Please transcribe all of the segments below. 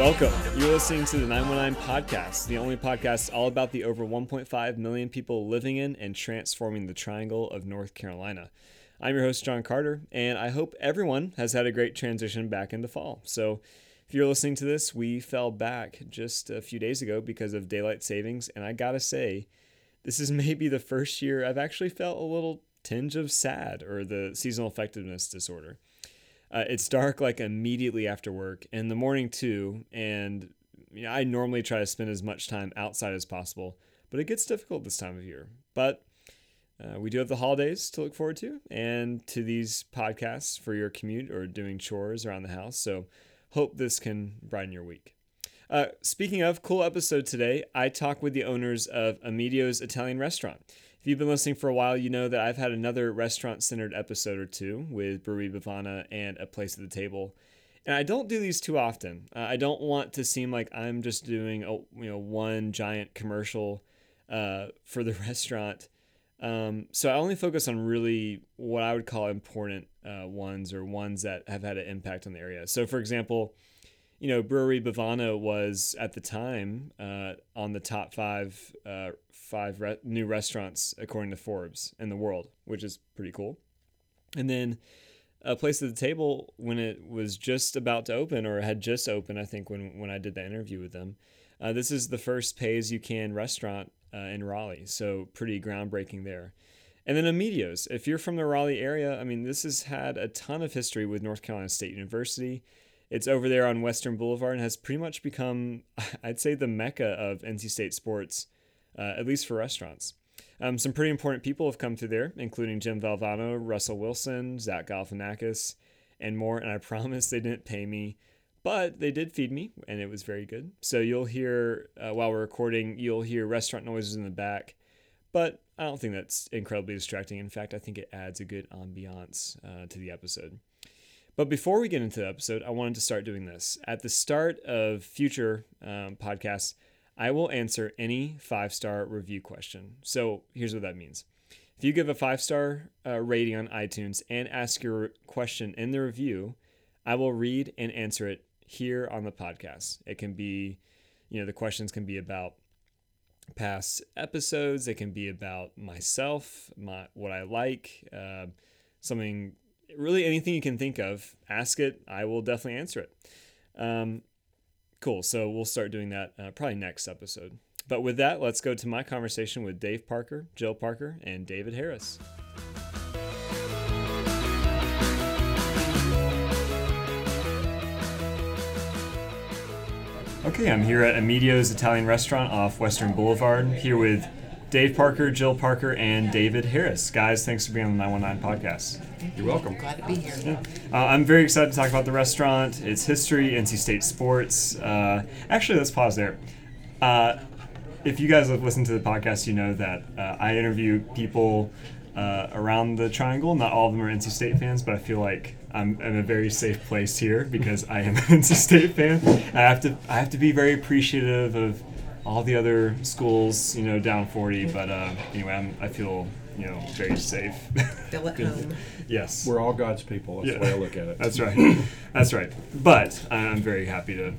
Welcome. You're listening to the 919 Podcast, the only podcast all about the over 1.5 million people living in and transforming the Triangle of North Carolina. I'm your host, John Carter, and I hope everyone has had a great transition back into fall. So, if you're listening to this, we fell back just a few days ago because of daylight savings, and I gotta say, this is maybe the first year I've actually felt a little tinge of sad or the seasonal effectiveness disorder. Uh, it's dark like immediately after work in the morning too, and you know, I normally try to spend as much time outside as possible, but it gets difficult this time of year. But uh, we do have the holidays to look forward to, and to these podcasts for your commute or doing chores around the house. So hope this can brighten your week. Uh, speaking of cool episode today, I talk with the owners of Amedeo's Italian Restaurant. If you've been listening for a while, you know that I've had another restaurant centered episode or two with Brewery Bhavana and A Place at the Table. And I don't do these too often. Uh, I don't want to seem like I'm just doing a, you know one giant commercial uh, for the restaurant. Um, so I only focus on really what I would call important uh, ones or ones that have had an impact on the area. So, for example, you know, Brewery Bhavana was at the time uh, on the top five uh, five re- new restaurants according to Forbes in the world, which is pretty cool. And then a place at the table when it was just about to open or had just opened, I think when when I did the interview with them. Uh, this is the first pay as you can restaurant uh, in Raleigh, so pretty groundbreaking there. And then Amedeo's. If you're from the Raleigh area, I mean, this has had a ton of history with North Carolina State University. It's over there on Western Boulevard and has pretty much become, I'd say, the mecca of NC State sports, uh, at least for restaurants. Um, some pretty important people have come through there, including Jim Valvano, Russell Wilson, Zach Galifianakis, and more. And I promise they didn't pay me, but they did feed me, and it was very good. So you'll hear, uh, while we're recording, you'll hear restaurant noises in the back, but I don't think that's incredibly distracting. In fact, I think it adds a good ambiance uh, to the episode. But before we get into the episode, I wanted to start doing this. At the start of future um, podcasts, I will answer any five star review question. So here's what that means. If you give a five star uh, rating on iTunes and ask your question in the review, I will read and answer it here on the podcast. It can be, you know, the questions can be about past episodes. It can be about myself, my what I like, uh, something really anything you can think of, ask it. I will definitely answer it. Um, cool. So we'll start doing that uh, probably next episode. But with that, let's go to my conversation with Dave Parker, Jill Parker, and David Harris. Okay, I'm here at Amedeo's Italian Restaurant off Western Boulevard, here with Dave Parker, Jill Parker, and David Harris. Guys, thanks for being on the 919 podcast. You're welcome. Glad to be here. Uh, I'm very excited to talk about the restaurant, its history, NC State sports. Uh, actually, let's pause there. Uh, if you guys have listened to the podcast, you know that uh, I interview people uh, around the triangle. Not all of them are NC State fans, but I feel like I'm in a very safe place here because I am an NC State fan. I have to I have to be very appreciative of all the other schools, you know, down 40. But uh, anyway, I'm, I feel you know very safe. Feel at home. yes. We're all God's people. That's Yeah. the way I look at it. That's right. That's right. But I'm very happy to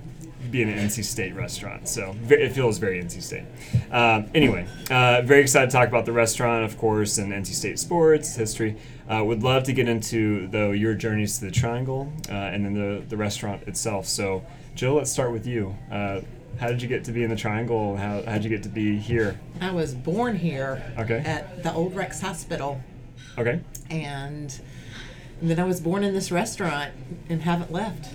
be in an NC State restaurant. So it feels very NC State. Um, anyway, uh, very excited to talk about the restaurant, of course, and NC State sports, history. Uh, would love to get into, though, your journeys to the Triangle uh, and then the, the restaurant itself. So, Jill, let's start with you. Uh, how did you get to be in the Triangle? How how did you get to be here? I was born here Okay. at the Old Rex Hospital, Okay. and, and then I was born in this restaurant and haven't left.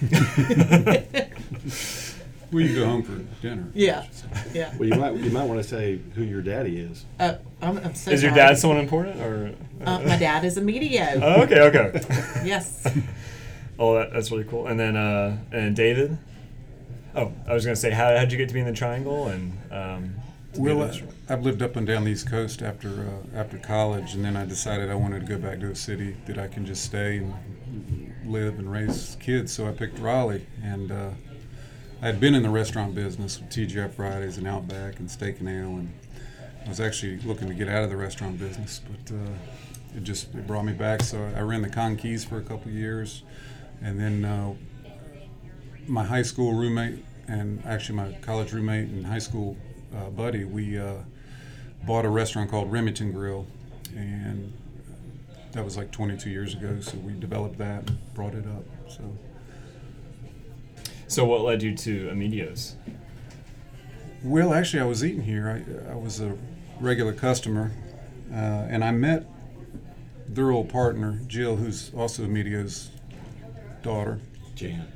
Well, you go home for dinner. Yeah, yeah. Well, you might you might want to say who your daddy is. Uh, I'm, I'm so Is your sorry. dad someone important or? Uh, my dad is Amedeo. Oh, okay. Okay. yes. Oh, that, that's really cool. And then, uh, and David. Oh, I was gonna say, how how'd you get to be in the triangle? And um, Well, a uh. I've lived up and down the East Coast after uh, after college, and then I decided I wanted to go back to a city that I can just stay and live and raise kids. So I picked Raleigh, and uh, I had been in the restaurant business with TGI Fridays and Outback and Steak and Ale, and I was actually looking to get out of the restaurant business, but uh, it just it brought me back. So I ran the Con Keys for a couple years, and then uh, my high school roommate and actually my college roommate and high school uh, buddy, we uh, bought a restaurant called Remington Grill, and that was like 22 years ago. So we developed that and brought it up. So So what led you to Amedeo's? well, actually, I was eating here. I, I was a regular customer, uh, and I met their old partner Jill, who's also Amedeo's daughter. Jan.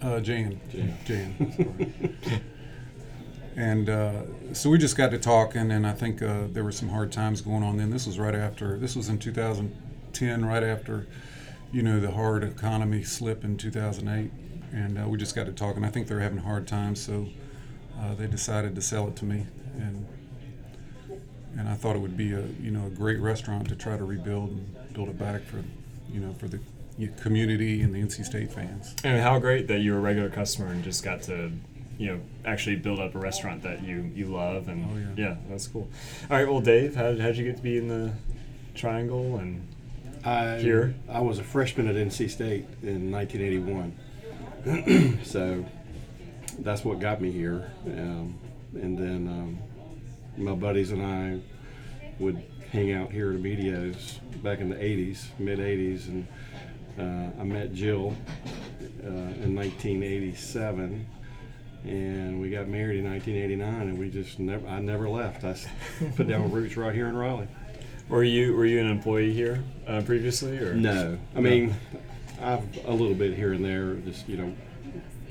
Uh, Jan. Jan. Jan. and uh, so we just got to talking, and I think uh, there were some hard times going on then. This was right after, this was in 2010, right after, you know, the hard economy slip in 2008. And uh, we just got to talking. I think they're having hard times, so uh, they decided to sell it to me. And and I thought it would be a you know a great restaurant to try to rebuild and build it back for you know for the community and the NC State fans. And how great that you're a regular customer and just got to, you know, actually build up a restaurant that you you love and Oh, yeah. that's cool. All right, well, Dave, how how'd you get to be in the Triangle and I, Here? I was a freshman at NC State in 1981. so that's what got me here. Um, and then um, my buddies and I would hang out here at Amedeo's back in the 80s, mid 80s. And uh, I met Jill uh, in 1987. And we got married in 1989, and we just never, I never left. I put down roots right here in Raleigh. Were you were you an employee here uh, previously or? No, I mean, I've a little bit here and there, just you know,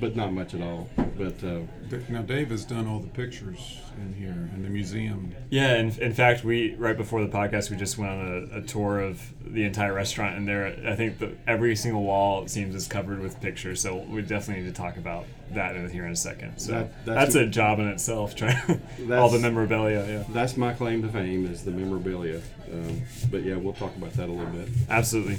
but not much at all. But uh, Now Dave has done all the pictures in here in the museum. Yeah, in, in fact, we right before the podcast, we just went on a, a tour of the entire restaurant, and there, I think the, every single wall it seems is covered with pictures. So we definitely need to talk about that in here in a second. So That- that's, that's- a job in itself, trying all the memorabilia. Yeah, that's my claim to fame is the memorabilia. Um, but yeah, we'll talk about that a little bit. absolutely.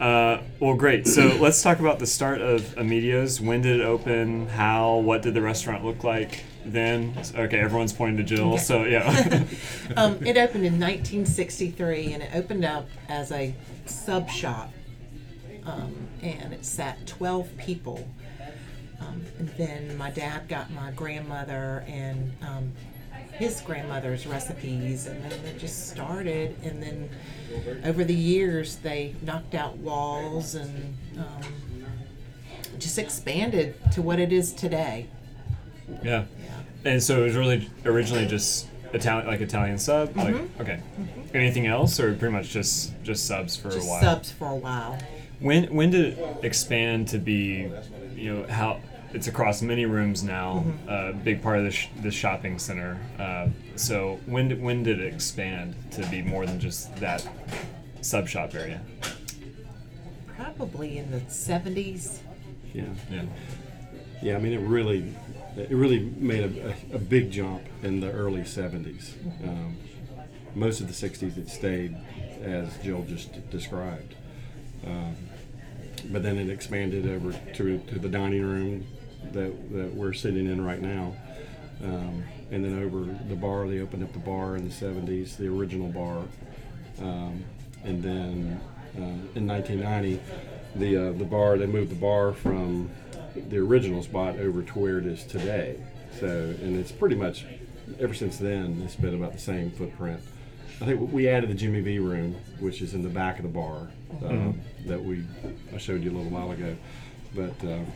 Uh, well, great. So let's talk about the start of Amedeo's. When did it open? How? What did the restaurant look like then? Okay, everyone's pointing to Jill. Okay. So yeah. Um, it opened in 1963 and it opened up as a sub shop. Um, and it sat 12 people. Um, and then my dad got my grandmother and um, his grandmother's recipes, and then it just started. And then over the years, they knocked out walls and um, just expanded to what it is today. yeah. Yeah. And so it was really originally just Italian, like Italian sub. Like okay, anything else, or pretty much just just subs for Just a while. subs for a while. When when did it expand to be, you know, how it's across many rooms now, a big part of the, sh- the shopping center. Uh, so when did, when did it expand to be more than just that sub shop area? Probably in the 70s. Yeah, Yeah. yeah. I mean, it really, it really made a, a, a big jump in the early '70s. Um, most of the '60s, it stayed as Jill just described. Um, but then it expanded over to, to the dining room that, that we're sitting in right now. Um, and then over the bar, they opened up the bar in the 70s, the original bar. Um, and then uh, in 1990, the, uh, the bar, they moved the bar from the original spot over to where it is today. So, and it's pretty much, ever since then, it's been about the same footprint. I think we added the Jimmy V room, which is in the back of the bar, um, that we I showed you a little while ago. But um,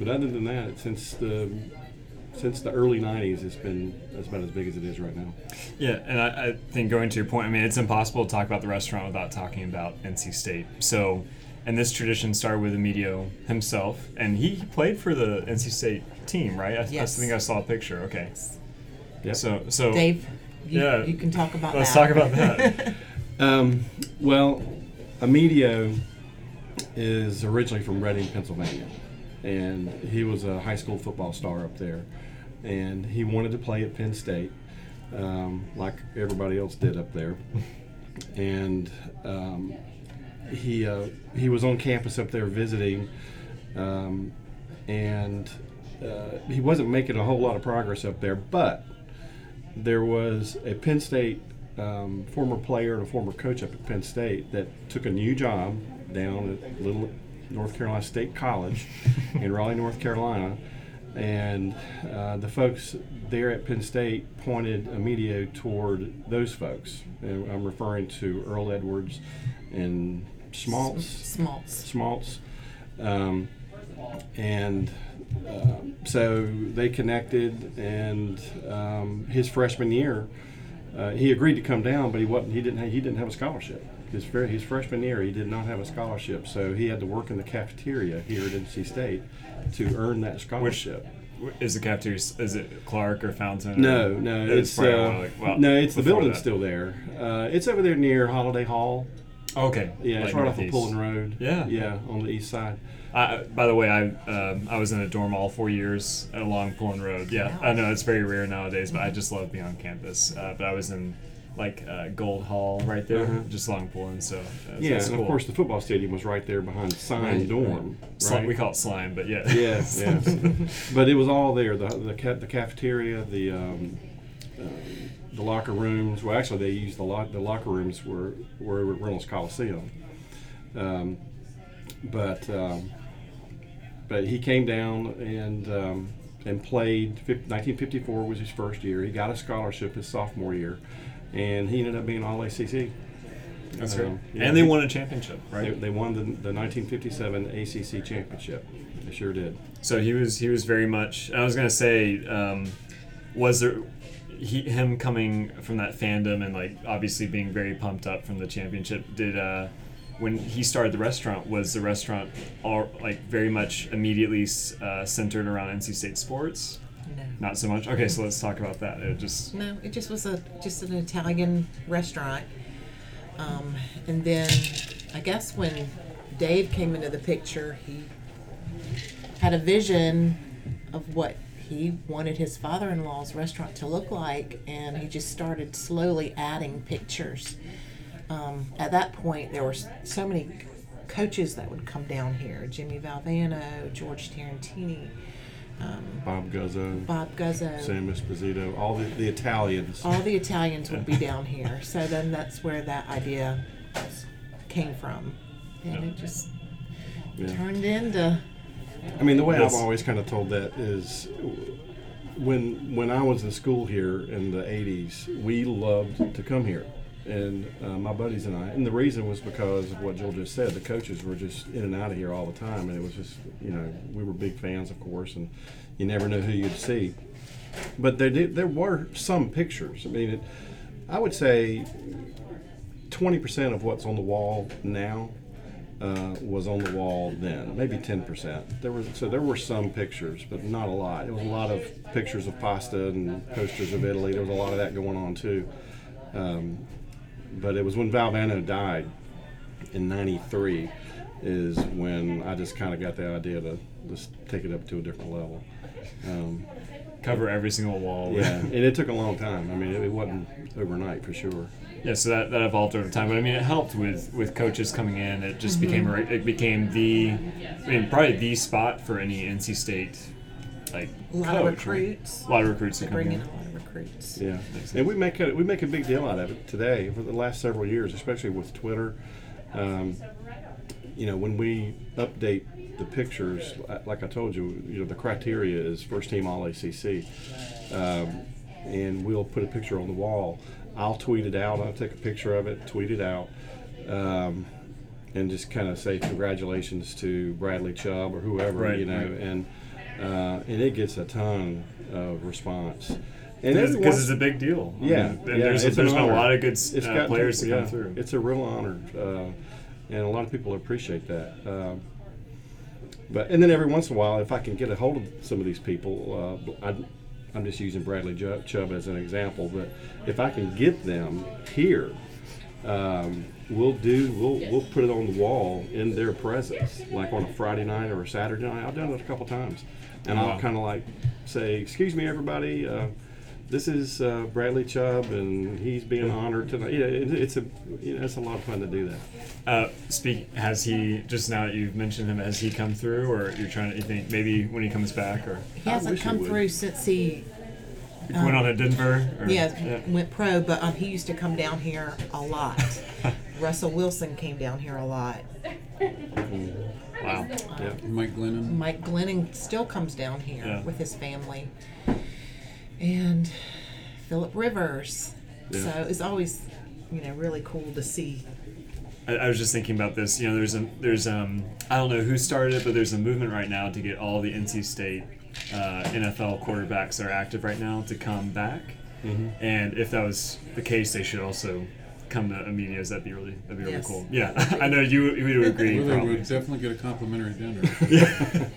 but other than that, since the since the early '90s, it's been that's about as big as it is right now. Yeah, and I, I think going to your point, I mean, it's impossible to talk about the restaurant without talking about NC State. So, and this tradition started with Amedeo himself, and he played for the NC State team, right? I, Yes. I think I saw a picture. Okay. Yep. So, so Dave, you, Yeah. you can talk about let's that. talk about that. Um, well, Amedeo is originally from Reading, Pennsylvania, and he was a high school football star up there, and he wanted to play at Penn State, um, like everybody else did up there. And um, he uh, he was on campus up there visiting, um, and uh, he wasn't making a whole lot of progress up there. But there was a Penn State um, former player and a former coach up at Penn State that took a new job down at Little North Carolina State College in Raleigh, North Carolina. And uh, the folks there at Penn State pointed Amedeo toward those folks. And I'm referring to Earle Edwards and Schmaltz. Smaltz. Schmaltz. Um, and uh, so they connected, and um, his freshman year, uh, he agreed to come down, but he wasn't. He didn't. Have, he didn't have a scholarship. His, very, his freshman year, he did not have a scholarship, so he had to work in the cafeteria here at NC State to earn that scholarship. Which Is the cafeteria? Is it Clark or Fountain? or- no, no, It's it's, probably uh, like- well, no, it's the before building's that. still there. Uh, it's over there near Holladay Hall. Okay. Yeah, it's like right off of northeast. Pullen Road. Yeah. yeah, on the east side. I, by the way, I um, I was in a dorm all four years along Pullen Road. Yeah, Wow. I know it's very rare nowadays, but I just love being on campus. Uh, but I was in like uh, Gold Hall right there, Uh-huh. just along Pullen. So uh, Yeah, and cool. of course the football stadium was right there behind Syme Right, Dorm. Right? we call it slime, but yeah. Yeah, yeah. but it was all there. The the, ca- the cafeteria, the um, um, the locker rooms. Well, actually, they used the lock. The locker rooms were were at Reynolds Coliseum. Um, but um, but he came down and um, and played. 1954 was his first year. He got a scholarship his sophomore year, and he ended up being all ACC. That's. Um, yeah, and they he- won a championship, They, right? they won the, the 1957 ACC championship. They sure did. So he was he was very much. I was gonna say, um, was there he, him coming from that fandom and like obviously being very pumped up from the championship? Did uh, when he started the restaurant was the restaurant all like very much immediately uh, centered around NC State sports? No. Not so much. Okay, so let's talk about that. It just No, it just was a just an Italian restaurant. Um, and then I guess when Dave came into the picture, he had a vision of what he wanted his father-in-law's restaurant to look like, and he just started slowly adding pictures. Um, at that point, there were so many coaches that would come down here: Jimmy Valvano, George Tarantini, um, Bob Guzzo, Bob Guzzo. Sam Esposito, all the, the Italians. all the Italians would be down here. So then that's where that idea came from. And it just Yeah. turned into I mean, the way I've always kind of told that is when when I was in school here in the 80s, we loved to come here. And uh, my buddies and I, and the reason was because of what Joel just said. The coaches were just in and out of here all the time, and it was just, you know, we were big fans, of course, and you never knew who you'd see. But there did, there were some pictures. I mean, it, I would say 20% of what's on the wall now uh, was on the wall then, maybe 10%. There were so there were some pictures, but not a lot. It was a lot of pictures of pasta and posters of Italy. There was a lot of that going on too. Um, but it was when Valvano died in '93 is when I just kind of got the idea to just take it up to a different level. Um, cover every single wall. yeah, and it took a long time. I mean, it, it wasn't overnight for sure. Yeah, so that, that evolved over time, but I mean, it helped with, with coaches coming in. It just became a, it became the, I mean, probably the spot for any NC State, like a lot of coach, right? recruits. A lot of recruits They that come bring in here. a lot of recruits. Yeah, and we make a we make a big deal out of it today for the last several years, especially with Twitter. Um, you know, when we update the pictures, like I told you, you know, the criteria is first team All ACC, um, and we'll put a picture on the wall. I'll tweet it out. I'll take a picture of it, tweet it out, um, and just kind of say congratulations to Bradley Chubb or whoever, Right, you know, right. and uh, and it gets a ton of response. And Because once- it's a big deal. I yeah, mean, and yeah, there's, it's there's an been a lot of good uh, got players to yeah, come through. It's a real honor, uh, and a lot of people appreciate that. Um, but and then every once in a while, if I can get a hold of some of these people, uh, I, I'm just using Bradley Ju- Chubb as an example. But if I can get them here, um, we'll do we'll we'll put it on the wall in their presence, like on a Friday night or a Saturday night. I've done it a couple times, and Wow. I'll kind of like say, "Excuse me, everybody." Uh, this is uh, Bradley Chubb, and he's being honored tonight. Yeah, it, it's a you know, it's a lot of fun to do that. Uh, speak. Has he just now that you've mentioned him? Has he come through, or you're trying to? You think maybe when he comes back, or He hasn't wish he come through since he went on to Denver? Or, yeah, went pro, but um, he used to come down here a lot. Russell Wilson came down here a lot. Wow. Yeah. Mike Glennon. Mike Glennon still comes down here Yeah. with his family, and Philip Rivers. Yeah. So it's always, you know, really cool to see. I, I was just thinking about this. You know, there's a there's um I don't know who started it, but there's a movement right now to get all the NC State uh, NFL quarterbacks that are active right now to come back. And if that was the case, they should also come to Amedeo's. That'd be really that'd be really Yes. cool. Yeah, I know you you would agree. Well, they probably. would definitely get a complimentary dinner.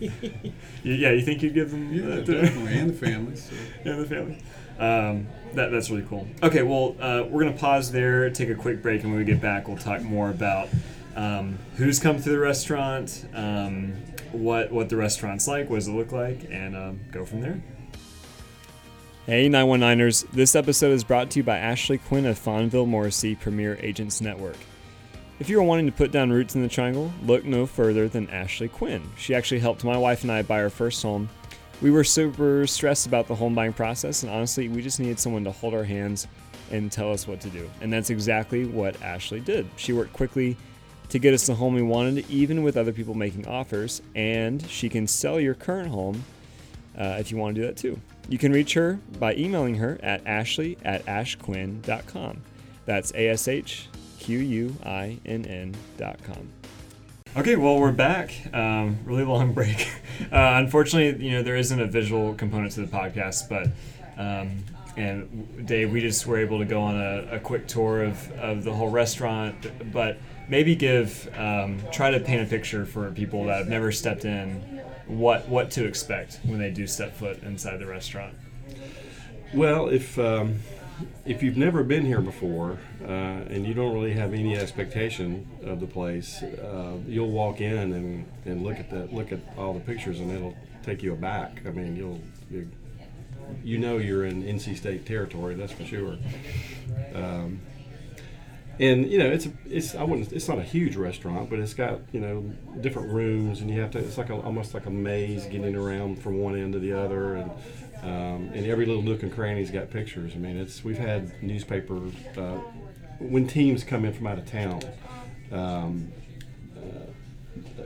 You- yeah, you think you'd give them yeah, that? definitely, and the families. So. and the family. Um, that, that's really cool. Okay, well, uh, we're going to pause there, take a quick break, and when we get back, we'll talk more about um, who's come through the restaurant, um, what, what the restaurant's like, what does it look like, and um, go from there. Hey, 919ers. This episode is brought to you by Ashley Quinn of Fonville Morisey Premier Agents Network. If you are wanting to put down roots in the triangle, look no further than Ashley Quinn. She actually helped my wife and I buy our first home we were super stressed about the home buying process, and honestly, we just needed someone to hold our hands and tell us what to do. And that's exactly what Ashley did. She worked quickly to get us the home we wanted, even with other people making offers, and she can sell your current home uh, if you want to do that too. You can reach her by emailing her at ashley at ashquinn.com. That's A S H Q U I N N.com. Okay, well, we're back. Um, really long break. Uh, unfortunately, you know, there isn't a visual component to the podcast, but um, and Dave, we just were able to go on a, a quick tour of, of the whole restaurant, but maybe give um, try to paint a picture for people that have never stepped in what what to expect when they do step foot inside the restaurant. Well, if um, if you've never been here before uh, and you don't really have any expectation of the place, uh, you'll walk in and, and look at the look at all the pictures and it'll take you aback. I mean, you'll you, you know you're in NC State territory, that's for sure. Um, and you know it's a, it's I wouldn't it's not a huge restaurant, but it's got you know different rooms, and you have to it's like a, almost like a maze getting around from one end to the other, and um, and every little nook and cranny's got pictures. I mean, it's we've had newspaper uh, when teams come in from out of town. Um, uh,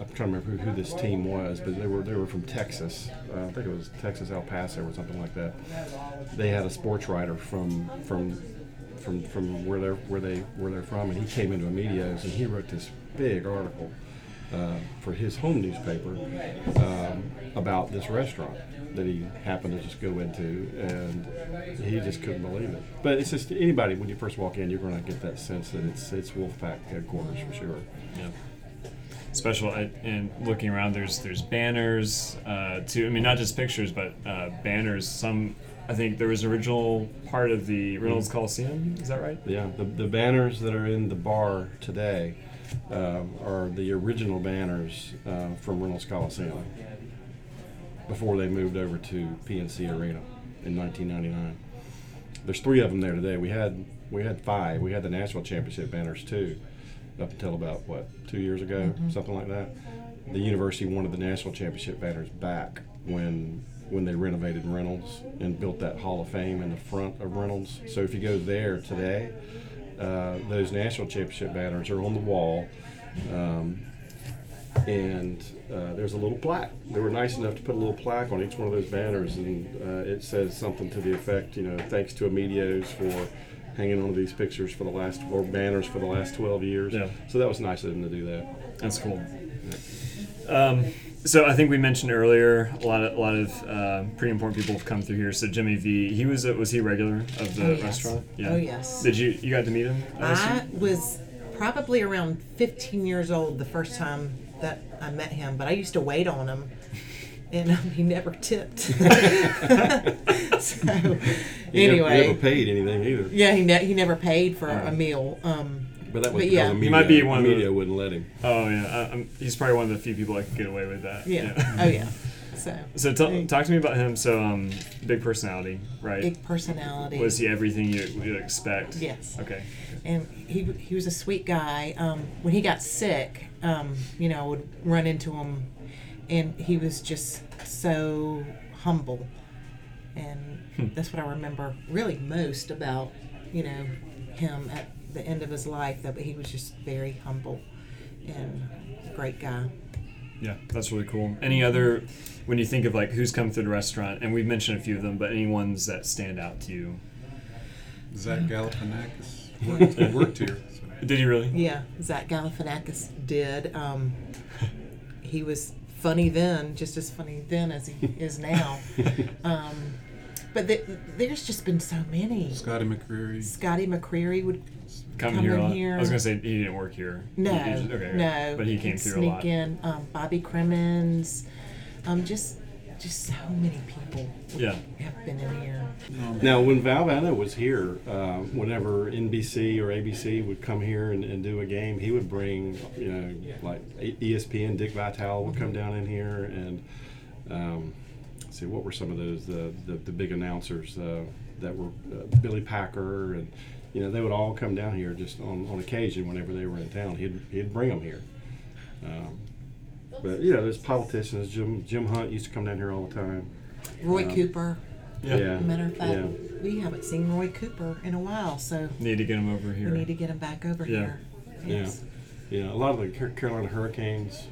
I'm trying to remember who, who this team was, but they were they were from Texas. Uh, I think it was Texas El Paso or something like that. They had a sports writer from from from from where they're where they where they're from, and he came into Amedeo's and he wrote this big article uh, for his home newspaper um, about this restaurant that he happened to just go into, and he just couldn't believe it. But it's just anybody when you first walk in, you're going to get that sense that it's it's Wolfpack headquarters for sure. Yeah. Special and looking around, there's there's banners uh, too. I mean, not just pictures, but uh, banners. Some I think there was an original part of the Reynolds Coliseum. Is that right? Yeah, the, the banners that are in the bar today um, are the original banners uh, from Reynolds Coliseum before they moved over to PNC Arena in 1999. There's three of them there today. We had we had five. We had the national championship banners too, up until about what two years ago, something like that. The university wanted the national championship banners back when when they renovated Reynolds and built that Hall of Fame in the front of Reynolds. So if you go there today, uh, those national championship banners are on the wall. Um, and uh, there's a little plaque. They were nice enough to put a little plaque on each one of those banners, and uh, it says something to the effect, you know, thanks to Amedeo's for hanging on to these pictures for the last, or banners for the last 12 years. Yeah. So that was nice of them to do that. That's cool. Um, so I think we mentioned earlier a lot of a lot of uh, pretty important people have come through here. So Jimmy V, he was a, was he a regular of the Oh, yes. restaurant? Yeah. Oh, yes. Did you you got to meet him? I I was probably around 15 years old the first time that I met him, but I used to wait on him, and um, he never tipped. so He never- anyway, never paid anything either. yeah, he ne- he never paid for a meal. Um, But that was But because yeah. Amedeo, He might be one of the- Amedeo wouldn't let him. Oh yeah, I, I'm, he's probably one of the few people that could get away with that. yeah. Oh yeah. So So t- talk to me about him. So um, big personality, right? big personality. Was he everything you would expect? Yes. Okay. and he he was a sweet guy. Um, when he got sick, um, you know, I would run into him, and he was just so humble, and Hmm. that's what I remember really most about you know him at the end of his life. That but he was just very humble and a great guy. Yeah, that's really cool. Any other, when you think of like who's come through the restaurant, and we've mentioned a few of them, but any ones that stand out to you? Zach Galifianakis worked, worked here. So. Did he really? Yeah, Zach Galifianakis did. Um, he was funny then, just as funny then as he is now. Um, but th- there's just been so many. Scotty McCreery. Scotty McCreery would Come, Come here in here. I was gonna say he didn't work here. no, He- he just- okay, no, But he he'd came through a sneak lot. in. Um, Bobby Cremins, um, just just so many people Yeah. have been in here. Now, when Valvano was here, uh, whenever NBC or ABC would come here and, and do a game, he would bring, you know, like E- ESPN, Dick Vitale would come down in here, and um, let's see, what were some of those the the, the big announcers uh, that were uh, Billy Packer, and you know, they would all come down here just on, on occasion whenever they were in town. He'd he'd bring them here. Um, but you know, there's politicians. Jim Jim Hunt used to come down here all the time. Roy Um, Cooper. Yeah. Matter of fact, Yeah. we haven't seen Roy Cooper in a while, so Need to get him over here. we need to get him back over Yeah. here. Yes. Yeah, a lot of the Carolina Hurricanes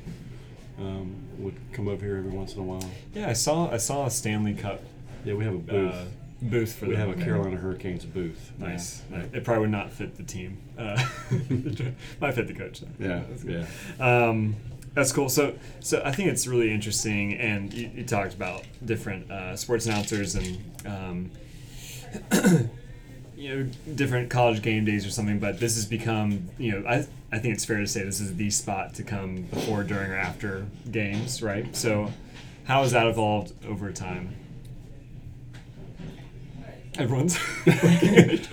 um, would come over here every once in a while. Yeah, I saw I saw a Stanley Cup Yeah, we have a booth. uh, booth for we them. have a Carolina Hurricanes booth. Yeah. Nice. It probably would not fit the team. Uh, might fit the coach. Though. Yeah, That's yeah. Um, that's cool. So, so I think it's really interesting, and you, you talked about different uh, sports announcers and um, you know different college game days or something. But this has become, you know, I I think it's fair to say this is the spot to come before, during, or after games, right? So, how has that evolved over time? Everyone's.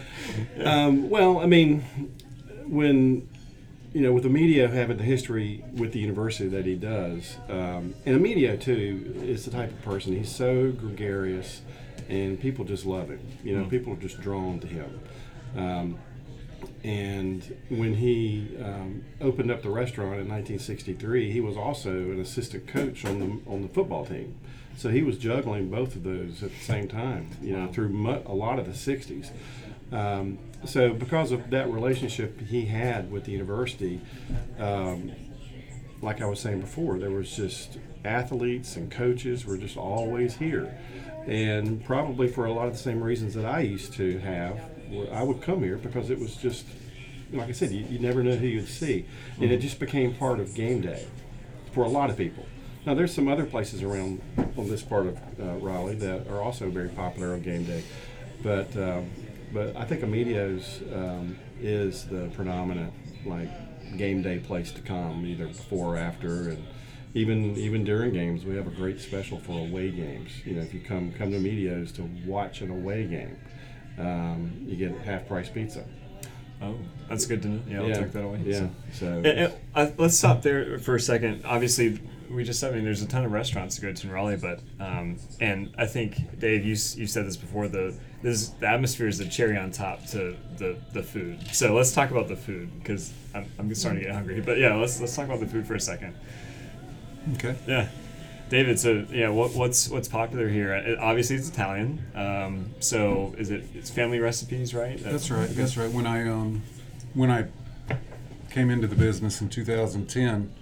Um, well, I mean, when you know, with the media having the history with the university that he does, um, and Amedeo too is the type of person. He's so gregarious, and people just love him. You know, Mm. people are just drawn to him. Um, and when he um, opened up the restaurant in 1963, he was also an assistant coach on the on the football team. So he was juggling both of those at the same time. You know, through mu- a lot of the 60s. Um, so because of that relationship he had with the university, um, like I was saying before, there was just athletes and coaches were just always here, and probably for a lot of the same reasons that I used to have, where I would come here because it was just, like I said, you, you never know who you'd see, and it just became part of game day for a lot of people. Now there's some other places around on this part of uh, Raleigh that are also very popular on game day, but um, but I think Amedeo's um, is the predominant like game day place to come, either before or after, and even even during games, we have a great special for away games. You know, if you come come to Amedeo's to watch an away game, um, you get half price pizza. oh, that's good to know. Yeah, I'll take that away. Yeah. So- So. And- and, uh, let's stop there for a second. Obviously, we just I mean, there's a ton of restaurants to go to in Raleigh, but um, and I think Dave, you you said this before. The this the atmosphere is the cherry on top to the the food. So let's talk about the food because I'm, I'm starting to get hungry. But yeah, let's let's talk about the food for a second. Okay. Yeah. David, so yeah, what, what's what's popular here? It, obviously, it's Italian. Um, so is it? It's family recipes, right? That's right. That's right. When I um, when I came into the business in 2010,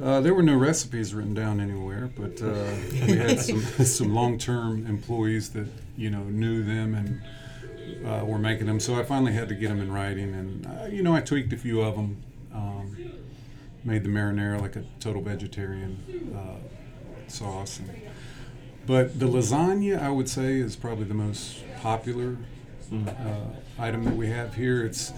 uh, there were no recipes written down anywhere, but uh, we had some some long-term employees that you know knew them and uh, were making them. So I finally had to get them in writing, and uh, you know I tweaked a few of them. Um, made the marinara like a total vegetarian sauce. And, but the lasagna, I would say, is probably the most popular uh, item that we have here. It's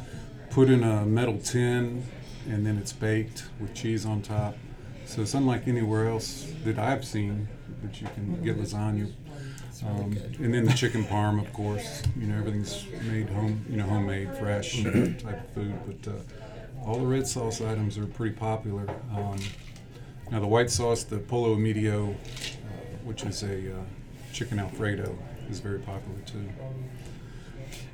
put in a metal tin and then it's baked with cheese on top. So it's unlike anywhere else that I've seen that you can get lasagna. Um, and then the chicken parm, of course. You know, everything's made home, you know, homemade, fresh type of food. But uh, all the red sauce items are pretty popular. Um, now the white sauce, the Polo Medio, uh, which is a uh, chicken Alfredo, is very popular too.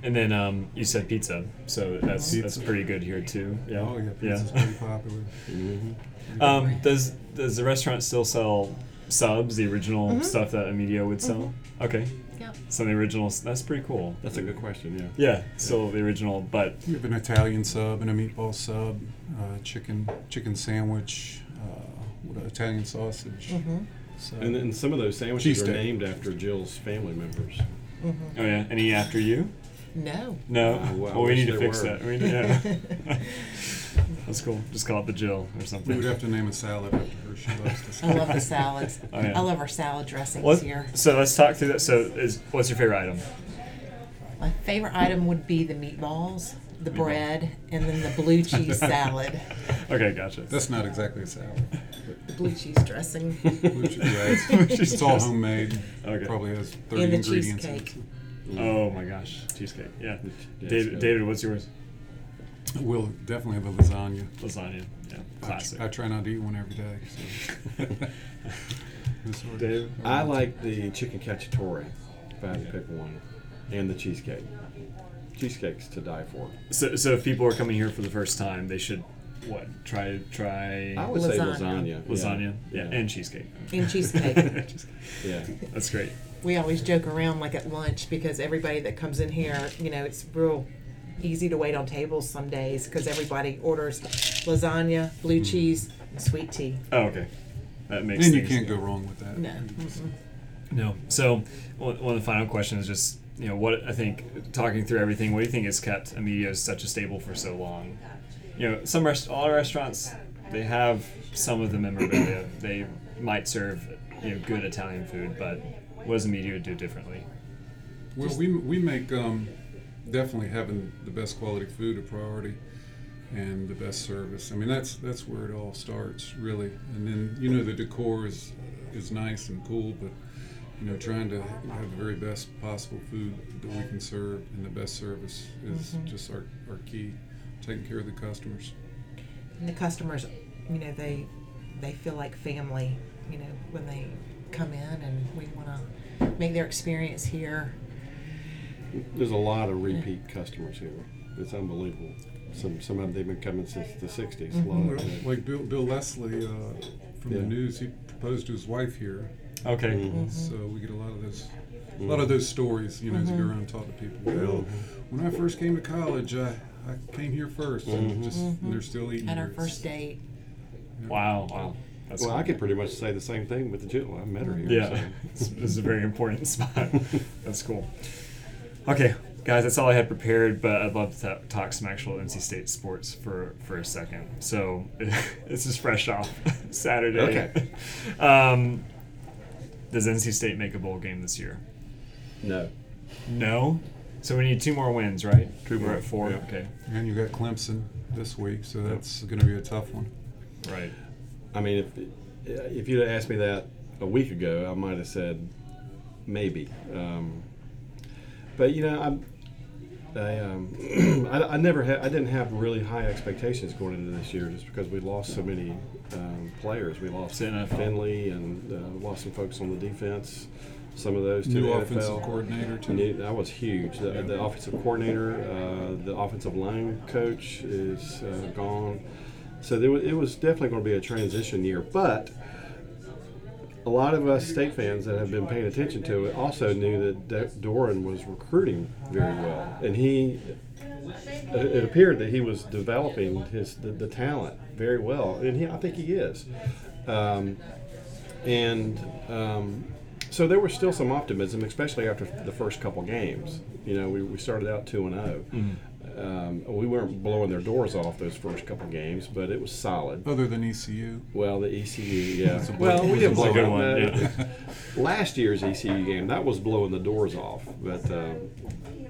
And then um, you said pizza, so that's that's pretty good here too. Yeah. Oh yeah, pizza's Yeah. pretty popular. Um, does does the restaurant still sell subs, the original Mm-hmm. stuff that Amedeo would sell? Okay, Yep. so the original. That's pretty cool. That's a good question. Yeah. Yeah, still the original, but We have an Italian sub and a meatball sub, uh, chicken chicken sandwich, uh, with an Italian sausage. Mm-hmm. So, And then some of those sandwiches are named after Jill's family members. oh yeah, any after you? No. No. Oh, wow, well, we need to fix were. that. We need, yeah. That's cool. Just call it the Jill or something. we would have to name a salad after her. She loves the salad. I love the salads. Oh, yeah. I love our salad dressings What- here. So let's talk through that. So, is what's your favorite item? My favorite item would be the meatballs, the bread, and then the blue cheese salad. Okay, gotcha. That's not exactly a salad. The blue cheese dressing. Which, yeah, it's, it's all homemade. Okay. Probably has 30 And the ingredients. in it. Oh my gosh, cheesecake. Yeah. Yeah, David, David, what's yours? We'll definitely have a lasagna. Lasagna. Yeah, I, classic. I try not to eat one every day. So. This sort of- Dave? I like the chicken cacciatore, if I had to pick one, and the cheesecake. Cheesecake's to die for. So, so if people are coming here for the first time, they should what? Try try I would say Lasagna. lasagna. lasagna, yeah, Yeah. and cheesecake. And cheesecake. Cheesecake. Yeah. That's great. We always joke around like at lunch because everybody that comes in here, you know, it's real easy to wait on tables some days because everybody orders lasagna, blue Mm. cheese, and sweet tea. Oh, okay. That makes. And you can't go wrong with that. No. Mm-mm. No. So one one of the final questions is just you know what I think talking through everything. What do you think has kept Amedeo's such a staple for so long? You know, some rest all restaurants they have some of the memorabilia. they might serve you know good Italian food, but what does do differently? Well, we, we make um, definitely having the best quality food a priority and the best service. I mean, that's that's where it all starts, really. And then you know the decor is is nice and cool, but you know trying to have the very best possible food that we can serve and the best service is just our, our key. Taking care of the customers. And the customers, you know, they they feel like family, you know, when they come in and we want to make their experience here. There's a lot of repeat customers here. It's unbelievable. Some some of them they've been coming since the '60s. A lot Well, of them. Like Bill, Bill Leslie uh, from Yeah. the news, he proposed to his wife here, Okay. Mhm. So we get a lot of those, a lot of mm-hmm. those stories, you know, as you go mm-hmm. around and talk to people. Well, when I first came to college, I, I came here 1st and mm-hmm. just and they're still eating. At our first date, Wow. Wow. That's Well, cool. I could pretty much say the same thing with the Jill. I met her here. Yeah, so. this this is a very important spot. That's cool. Okay, guys, that's all I had prepared, but I'd love to ta- talk some actual NC State sports for for a second. So this is fresh off Saturday. Okay. Um, does NC State make a bowl game this year? No. No. So we need two more wins, right? Two We're more, at four. yeah. Okay. And you got Clemson this week, so that's going to be a tough one. Right. I mean, if if you'd have asked me that a week ago, I might have said maybe. Um, but you know, I'm. I, um, I, I never had I didn't have really high expectations going into this year just because we lost so many um, players. We lost NFL. Finley and uh, lost some folks on the defense. Some of those to New the offensive NFL. coordinator too. New- that was huge. The, the offensive coordinator, uh, the offensive line coach is uh, gone. So there was, it was definitely going to be a transition year. But a lot of us state fans that have been paying attention to it also knew that Doeren was recruiting very well, and he. It appeared that he was developing his the, the talent very well, and he, I think he is. Um, and um, so there was still some optimism, especially after the first couple games. You know, we, we started out two and 0 Um, we weren't blowing their doors off those first couple games, but it was solid. Other than ECU, Well, the ECU, yeah. A well, we didn't that's a blow good one, uh, Last year's ECU game, that was blowing the doors off, but um,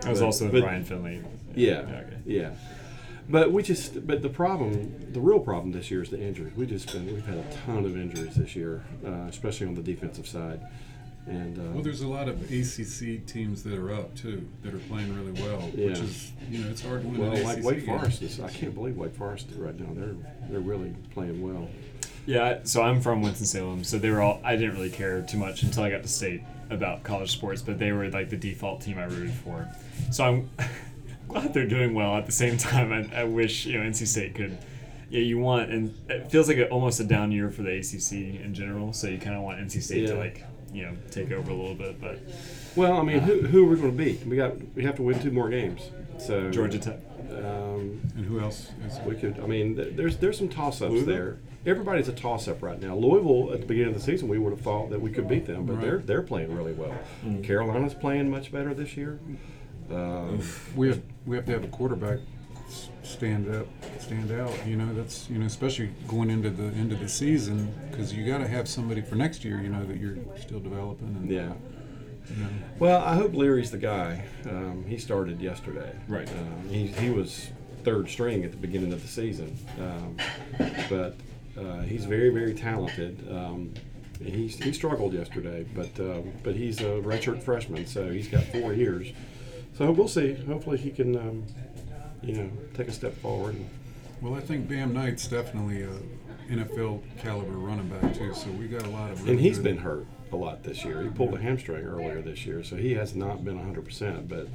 That was But- also but- Ryan Finley. yeah, Okay. yeah. But we just, but the problem, the real problem this year is the injuries. We just been, we've had a ton of injuries this year, uh, especially on the defensive side. And uh, well, there's a lot of ACC teams that are up too that are playing really well, which is you know it's hard to win well, an like ACC Wake game. Forest is, I can't believe Wake Forest right now. They're they're really playing well. Yeah, so I'm from Winston Salem, so they were all. I didn't really care too much until I got to state about college sports, but they were like the default team I rooted for. So I'm glad they're doing well. At the same time, I, I wish you know NC State could. Yeah, you want, and it feels like a, almost a down year for the ACC in general. So you kind of want NC State to like you know take over a little bit, but Well, I mean, who, who are we going to beat? We got we have to win two more games. So Georgia Tech. Um, And who else is we could. I mean, th- there's there's some toss ups there. Everybody's a toss up right now. Louisville at the beginning of the season, we would have thought that we could beat them, but Right. they're they're playing really well. Carolina's playing much better this year. Um, we have we have to have a quarterback s- stand up, stand out. You know, that's you know, especially going into the end of the season because you got to have somebody for next year. You know that you're still developing. And, yeah. You know, Well, I hope Leary's the guy. Um, he started yesterday. Right. Um, he, he was third string at the beginning of the season, um, but uh, he's very very talented. Um, he, he struggled yesterday, but um, but he's a redshirt freshman, so he's got four years. So we'll see. Hopefully he can, um, you know, take a step forward. And, well, I think Bam Knight's definitely a NFL caliber running back too. So we got a lot of. Really and he's good- been hurt a lot this year. He pulled a hamstring earlier this year, so he has not been 100%. But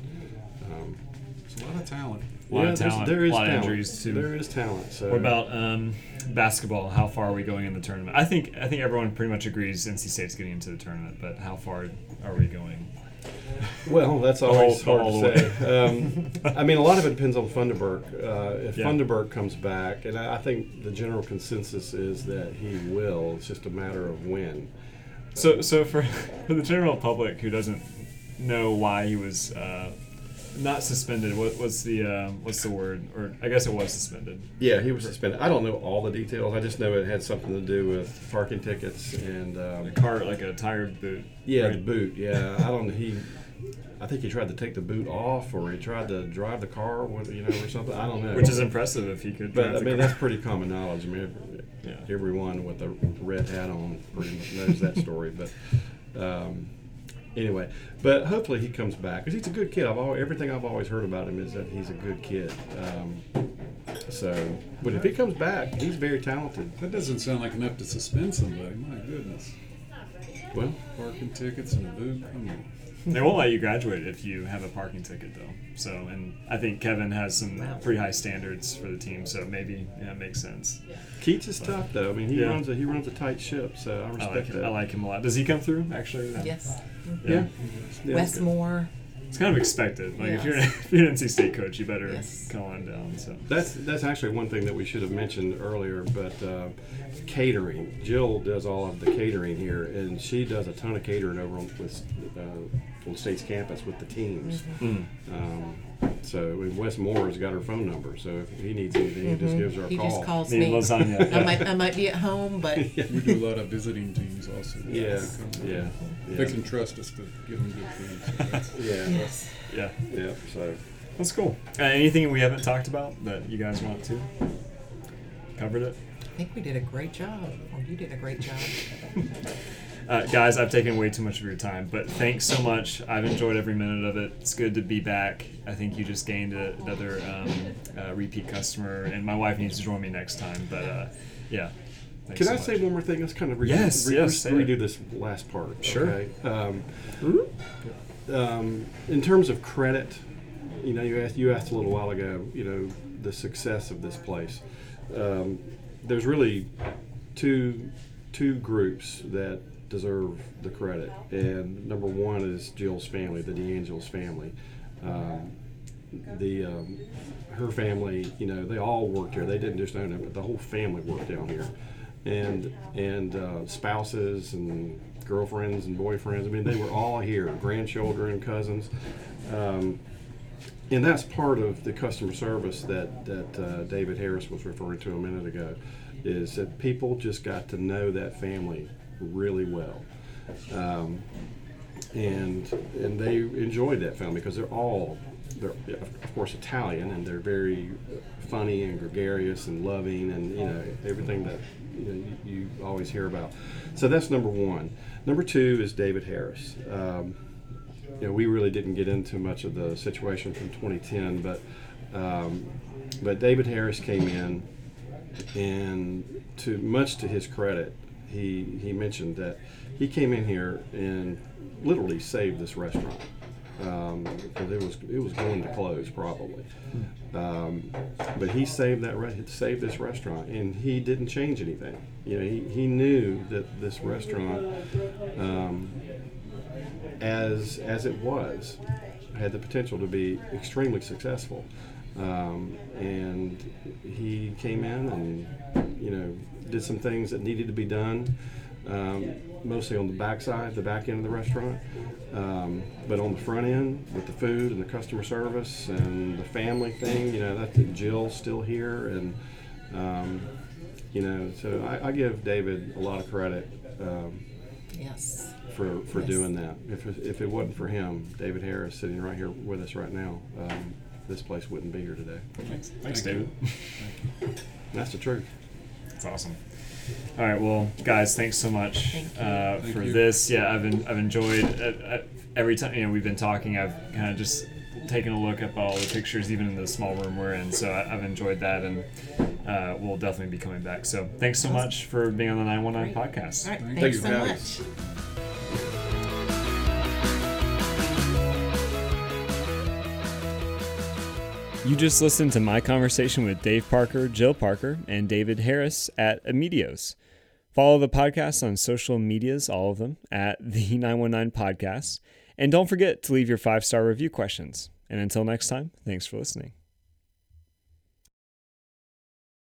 um, It's a lot of talent. A lot yeah, of there's- talent, there is a lot of talent. injuries too. There is talent. So What about um, basketball? How far are we going in the tournament? I think I think everyone pretty much agrees NC State's getting into the tournament, but how far are we going? Well, that's always hard the to say. Um, I mean, a lot of it depends on Funderburk. Uh, if Yeah. Funderburk comes back, and I I think the general consensus is that he will. It's just a matter of when. So so for for the general public who doesn't know why he was uh, not suspended, what what's the uh, what's the word? Or I guess it was suspended. Yeah, he was suspended. I don't know all the details. I just know it had something to do with parking tickets and um, A car like a tire boot. yeah, right? the boot. Yeah, I don't. He, I think he tried to take the boot off, or he tried to drive the car, with, you know, or something. I don't know. which is impressive if he could. But I mean, car. that's pretty common knowledge. I mean, every- Yeah. everyone with a red hat on pretty much knows that story. But um, anyway, but hopefully he comes back because he's a good kid. I've always, everything I've always heard about him is that he's a good kid. Um, so, but if he comes back, he's very talented. That doesn't sound like enough to suspend somebody. My goodness. Well, Parking tickets and a boot. Come on. They won't let you graduate if you have a parking ticket, though. So, and I think Kevin has some pretty high standards for the team, so maybe yeah, makes sense. Keatts is tough though. I mean, he Yeah. runs a he runs a tight ship, so I I respect like that. I like him a lot. Does he come through? Actually, Yes. Yeah. yeah. Wes Moore. It's kind of expected. Like if you're Yes. if you're an NC State coach, you better Yes. come on down. So That's that's actually one thing that we should have mentioned earlier, but uh, catering. Jill does all of the catering here, and she does a ton of catering over with uh, on State's campus with the teams. Mm. Um, so and Wes Moore has got her phone number, so if he needs anything, he just gives her a Mm-hmm. He call. just calls need me. lasagna. I might, I might be at home, but We do a lot of visiting teams also. Yeah, Come- yeah, They can trust us to give them good food. So yeah, yes. yeah, yeah. So that's cool. Uh, anything we haven't talked about that you guys want to? Covered it. I think we did a great job. Or you did a great job. Uh, guys, I've taken way too much of your time, but thanks so much. I've enjoyed every minute of it. It's good to be back. I think you just gained a, another um, uh, repeat customer, and my wife needs to join me next time. But uh, yeah. Can so I much. say one more thing? Let's kind of redo, Yes, re- yes, it. redo this last part. Sure. Okay? Um, um, in terms of credit, you know, you asked you asked a little while ago. You know, the success of this place. Um, there's really two two groups that deserve the credit, and number one is Jill's family, the DeAngelis family. Um, the um, her family, you know, they all worked here. They didn't just own it, but the whole family worked down here, and and uh, spouses and girlfriends and boyfriends. I mean, they were all here, grandchildren, cousins, um, and that's part of the customer service that that uh, David Harris was referring to a minute ago. Is that people just got to know that family really well. Um, and and they enjoyed that film because they're all they're of course Italian and they're very funny and gregarious and loving and you know everything that you, know, you, always hear about. So that's number one. Number two is David Harris. Um, you know, we really didn't get into much of the situation from 2010, but um, but David Harris came in and to much to his credit, he he mentioned that he came in here and literally saved this restaurant um, because it was it was going to close probably. Um, but he saved that re- saved this restaurant, and he didn't change anything. You know, he, he knew that this restaurant, um, as as it was, had the potential to be extremely successful. Um, and he came in and you know did some things that needed to be done um, mostly on the back side, the back end of the restaurant. Um, but on the front end, with the food and the customer service and the family thing, you know, that Jill's still here, and um, you know, so I, I, give David a lot of credit. Um, yes. For, for yes. doing that. If, if it wasn't for him, David Harris sitting right here with us right now, um, this place wouldn't be here today. Thanks, Thanks David. That's the truth. That's awesome. All right, well, guys, thanks so much uh, for you. this. Yeah, I've been, I've enjoyed uh, uh, every time you know we've been talking. I've kind of just taken a look at all the pictures, even in the small room we're in. So I, have enjoyed that, and uh, we'll definitely be coming back. So thanks so much for being on the Nine One Nine podcast. All right, thanks, thanks so much. You just listened to my conversation with Dave Parker, Jill Parker, and David Harris at Amedeo's. Follow the podcast on social medias, all of them, at the 919 Podcast. And don't forget to leave your five star review questions. And until next time, thanks for listening.